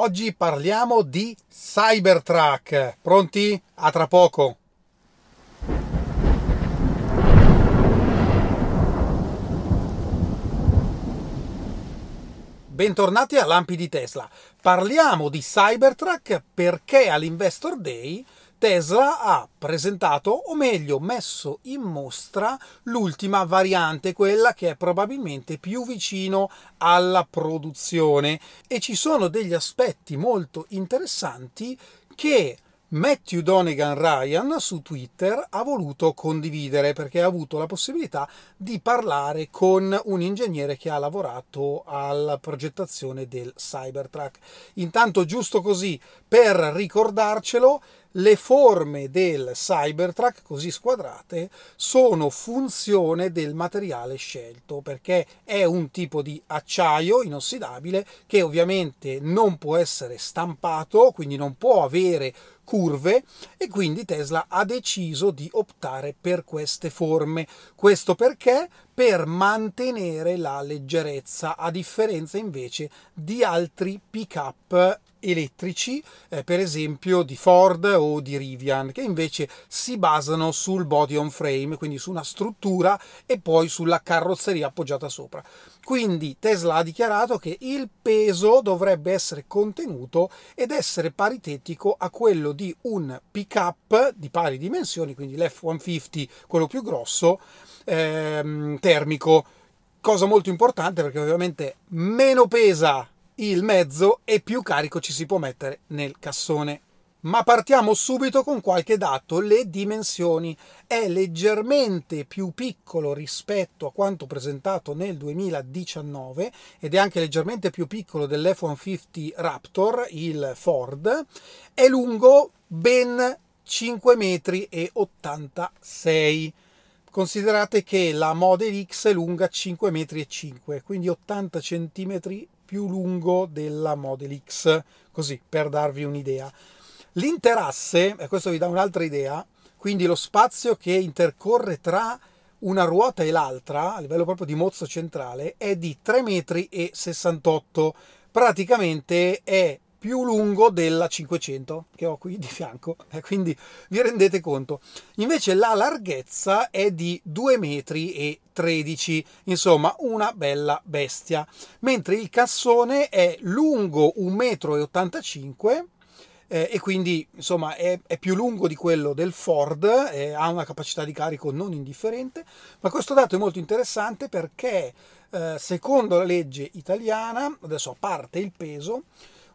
Oggi parliamo di Cybertruck. Pronti? A tra poco. Bentornati a Lampi di Tesla. Parliamo di Cybertruck perché all'Investor Day Tesla ha presentato, o meglio messo in mostra, l'ultima variante, quella che è probabilmente più vicino alla produzione e ci sono degli aspetti molto interessanti che Matthew Donegan Ryan su Twitter ha voluto condividere perché ha avuto la possibilità di parlare con un ingegnere che ha lavorato alla progettazione del Cybertruck. Intanto, giusto così per ricordarcelo, le forme del Cybertruck così squadrate sono funzione del materiale scelto perché è un tipo di acciaio inossidabile che ovviamente non può essere stampato, quindi non può avere curve e quindi Tesla ha deciso di optare per queste forme. Questo perché? Per mantenere la leggerezza, a differenza invece di altri pick-up elettrici, eh, per esempio di Ford o di Rivian, che invece si basano sul body on frame, quindi su una struttura e poi sulla carrozzeria appoggiata sopra. Quindi Tesla ha dichiarato che il peso dovrebbe essere contenuto ed essere paritetico a quello di un pick-up di pari dimensioni, quindi l'F-150, quello più grosso, ehm, termico. Cosa molto importante perché ovviamente meno pesa il mezzo e più carico ci si può mettere nel cassone. Ma partiamo subito con qualche dato. Le dimensioni è leggermente più piccolo rispetto a quanto presentato nel 2019 ed è anche leggermente più piccolo dell'F-150 Raptor, il Ford. È lungo ben 5 metri 86 considerate che la Model X è lunga 5 metri e 5 quindi 80 centimetri più lungo della Model X, così per darvi un'idea. L'interasse, e questo vi dà un'altra idea, quindi lo spazio che intercorre tra una ruota e l'altra, a livello proprio di mozzo centrale, è di 3,68 metri. Praticamente è più lungo della 500 che ho qui di fianco, eh, quindi vi rendete conto. Invece la larghezza è di 2 metri e 13, insomma una bella bestia, mentre il cassone è lungo 1,85 m eh, e quindi insomma è, è, più lungo di quello del Ford, eh, ha una capacità di carico non indifferente, ma questo dato è molto interessante perché eh, secondo la legge italiana, adesso a parte il peso,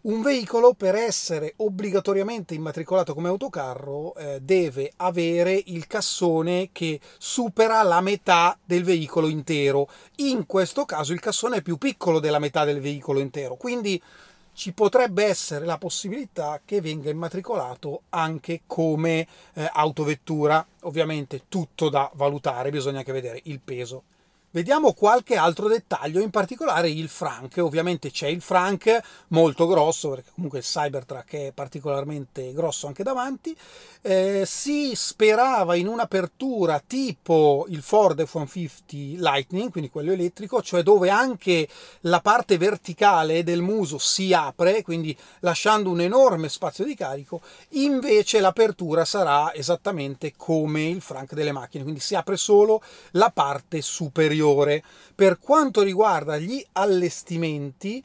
un veicolo per essere obbligatoriamente immatricolato come autocarro eh, deve avere il cassone che supera la metà del veicolo intero. In questo caso il cassone è più piccolo della metà del veicolo intero, quindi ci potrebbe essere la possibilità che venga immatricolato anche come eh, autovettura. Ovviamente tutto da valutare, bisogna anche vedere il peso Vediamo qualche altro dettaglio, in particolare il Frank. Ovviamente c'è il Frank molto grosso, perché comunque il Cybertruck è particolarmente grosso anche davanti. Eh, si sperava in un'apertura tipo il Ford F-150 Lightning, quindi quello elettrico, cioè dove anche la parte verticale del muso si apre, quindi lasciando un enorme spazio di carico. Invece l'apertura sarà esattamente come il Frank delle macchine, quindi si apre solo la parte superiore superiore. Per quanto riguarda gli allestimenti,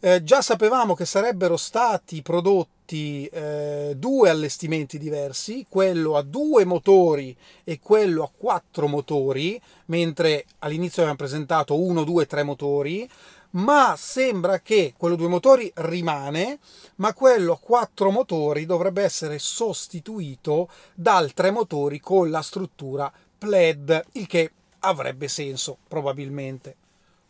eh, già sapevamo che sarebbero stati prodotti eh, due allestimenti diversi, quello a due motori e quello a quattro motori, mentre all'inizio avevamo presentato uno, due, tre motori, ma sembra che quello due motori rimane, ma quello a quattro motori dovrebbe essere sostituito dal tre motori con la struttura PLED, il che avrebbe senso probabilmente.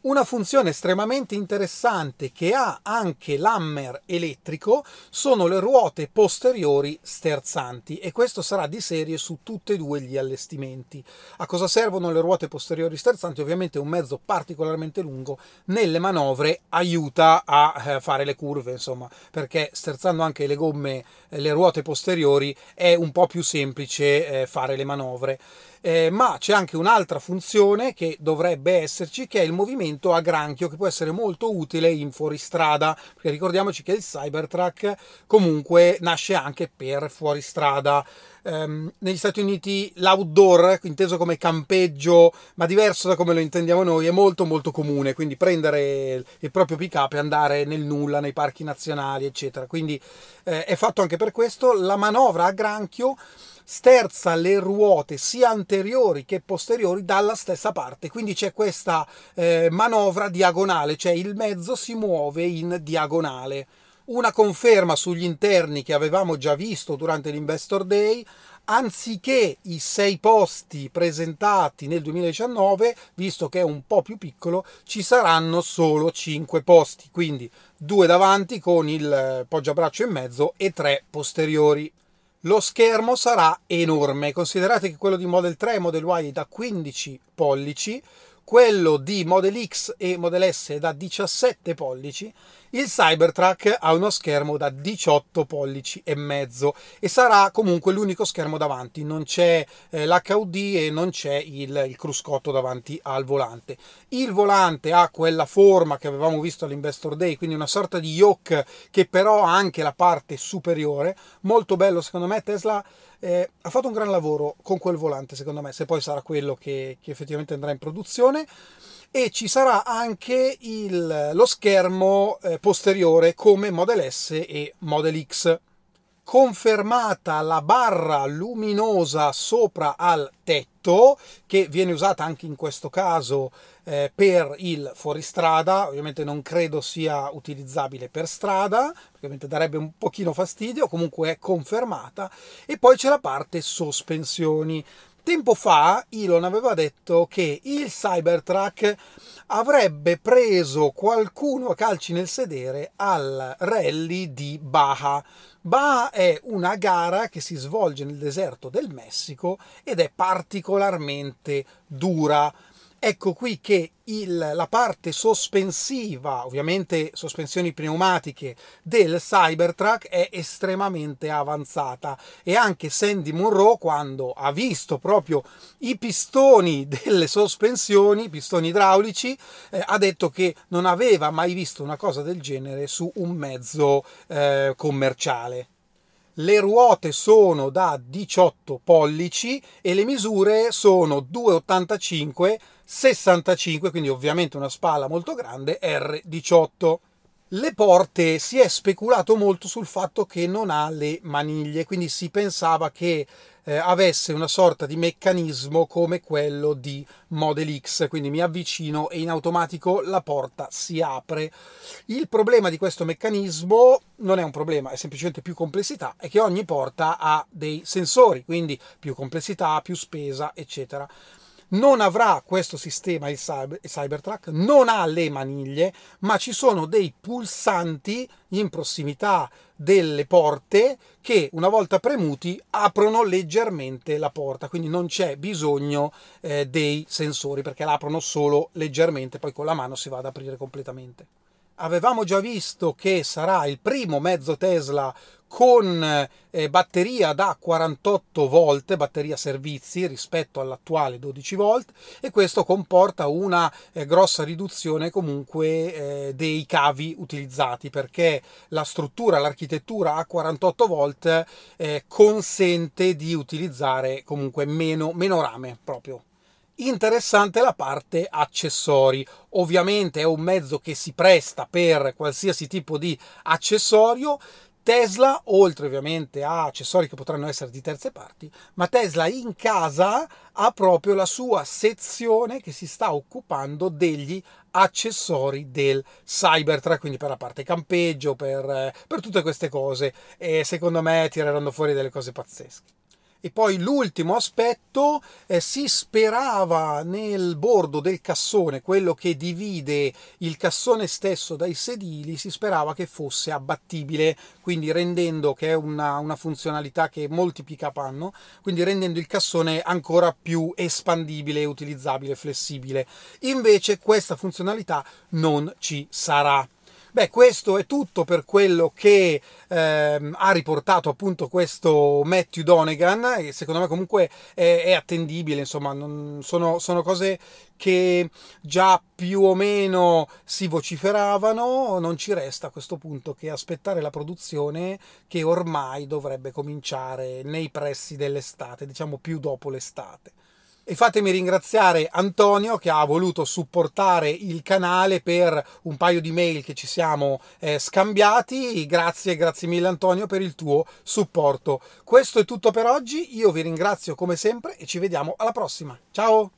Una funzione estremamente interessante che ha anche l'hammer elettrico sono le ruote posteriori sterzanti e questo sarà di serie su tutti e due gli allestimenti. A cosa servono le ruote posteriori sterzanti? Ovviamente un mezzo particolarmente lungo nelle manovre aiuta a eh, fare le curve, insomma, perché sterzando anche le gomme, eh, le ruote posteriori è un po' più semplice eh, fare le manovre eh, ma c'è anche un'altra funzione che dovrebbe esserci, che è il movimento a granchio, che può essere molto utile in fuoristrada, perché ricordiamoci che il Cybertruck comunque nasce anche per fuoristrada. Um, negli Stati Uniti l'outdoor, inteso come campeggio, ma diverso da come lo intendiamo noi, è molto molto comune, quindi prendere il proprio pick up e andare nel nulla, nei parchi nazionali, eccetera. Quindi eh, è fatto anche per questo. La manovra a granchio sterza le ruote sia anteriori che posteriori dalla stessa parte, quindi c'è questa eh, manovra diagonale, cioè il mezzo si muove in diagonale. Una conferma sugli interni che avevamo già visto durante l'Investor Day, anziché i sei posti presentati nel 2019, visto che è un po' più piccolo, ci saranno solo cinque posti, quindi due davanti con il poggiabraccio in mezzo e tre posteriori. Lo schermo sarà enorme, considerate che quello di Model 3 e Model Y è da 15 pollici, quello di Model X e Model S da 17 pollici, il Cybertruck ha uno schermo da 18 pollici e mezzo e sarà comunque l'unico schermo davanti, non c'è eh, l'HUD e non c'è il, il, cruscotto davanti al volante. Il volante ha quella forma che avevamo visto all'Investor Day, quindi una sorta di yoke che però ha anche la parte superiore, molto bello secondo me Tesla eh, ha fatto un gran lavoro con quel volante, secondo me, se poi sarà quello che, che effettivamente andrà in produzione. E ci sarà anche il, lo schermo eh, posteriore come Model S e Model X confermata la barra luminosa sopra al tetto, che viene usata anche in questo caso eh, per il fuoristrada, ovviamente non credo sia utilizzabile per strada, ovviamente darebbe un pochino fastidio, comunque è confermata, e poi c'è la parte sospensioni. Tempo fa Elon aveva detto che il Cybertruck avrebbe preso qualcuno a calci nel sedere al rally di Baja. Baja è una gara che si svolge nel deserto del Messico ed è particolarmente dura. Ecco qui che il, la parte sospensiva, ovviamente sospensioni pneumatiche del Cybertruck è estremamente avanzata e anche Sandy Monroe quando ha visto proprio i pistoni delle sospensioni, pistoni idraulici, eh, ha detto che non aveva mai visto una cosa del genere su un mezzo eh, commerciale. Le ruote sono da 18 pollici e le misure sono 2,85 65, quindi ovviamente una spalla molto grande, R18. Le porte si è speculato molto sul fatto che non ha le maniglie, quindi si pensava che eh, avesse una sorta di meccanismo come quello di Model X, quindi mi avvicino e in automatico la porta si apre. Il problema di questo meccanismo non è un problema, è semplicemente più complessità, è che ogni porta ha dei sensori, quindi più complessità, più spesa, eccetera non avrà questo sistema il, cyber, il Cybertruck, non ha le maniglie, ma ci sono dei pulsanti in prossimità delle porte che una volta premuti aprono leggermente la porta, quindi non c'è bisogno eh, dei sensori perché l'aprono solo leggermente, poi con la mano si va ad aprire completamente. Avevamo già visto che sarà il primo mezzo Tesla con eh, batteria da 48 volt, batteria servizi rispetto all'attuale 12 volt e questo comporta una eh, grossa riduzione comunque eh, dei cavi utilizzati perché la struttura, l'architettura a 48 volt eh, consente di utilizzare comunque meno, meno rame proprio interessante la parte accessori. Ovviamente è un mezzo che si presta per qualsiasi tipo di accessorio. Tesla, oltre ovviamente a accessori che potranno essere di terze parti, ma Tesla in casa ha proprio la sua sezione che si sta occupando degli accessori del Cybertruck, quindi per la parte campeggio, per, per tutte queste cose. E secondo me tireranno fuori delle cose pazzesche. E poi l'ultimo aspetto, eh, si sperava nel bordo del cassone, quello che divide il cassone stesso dai sedili, si sperava che fosse abbattibile, quindi rendendo, che è una, una funzionalità che molti pick-up hanno, quindi rendendo il cassone ancora più espandibile, utilizzabile, flessibile. Invece questa funzionalità non ci sarà. Beh, questo è tutto per quello che ehm, ha riportato appunto questo Matthew Donegan, e secondo me comunque è, è attendibile, insomma, non, sono, sono cose che già più o meno si vociferavano, non ci resta a questo punto che aspettare la produzione che ormai dovrebbe cominciare nei pressi dell'estate, diciamo più dopo l'estate. E fatemi ringraziare Antonio che ha voluto supportare il canale per un paio di mail che ci siamo eh, scambiati. Grazie, grazie mille Antonio per il tuo supporto. Questo è tutto per oggi, io vi ringrazio come sempre e ci vediamo alla prossima. Ciao!